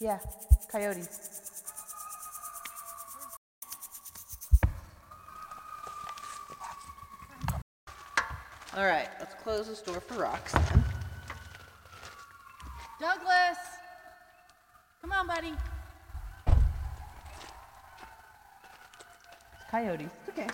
Yeah, coyotes. All right, let's close this door for rocks then. Douglas! Come on, buddy. It's Coyotes. Okay.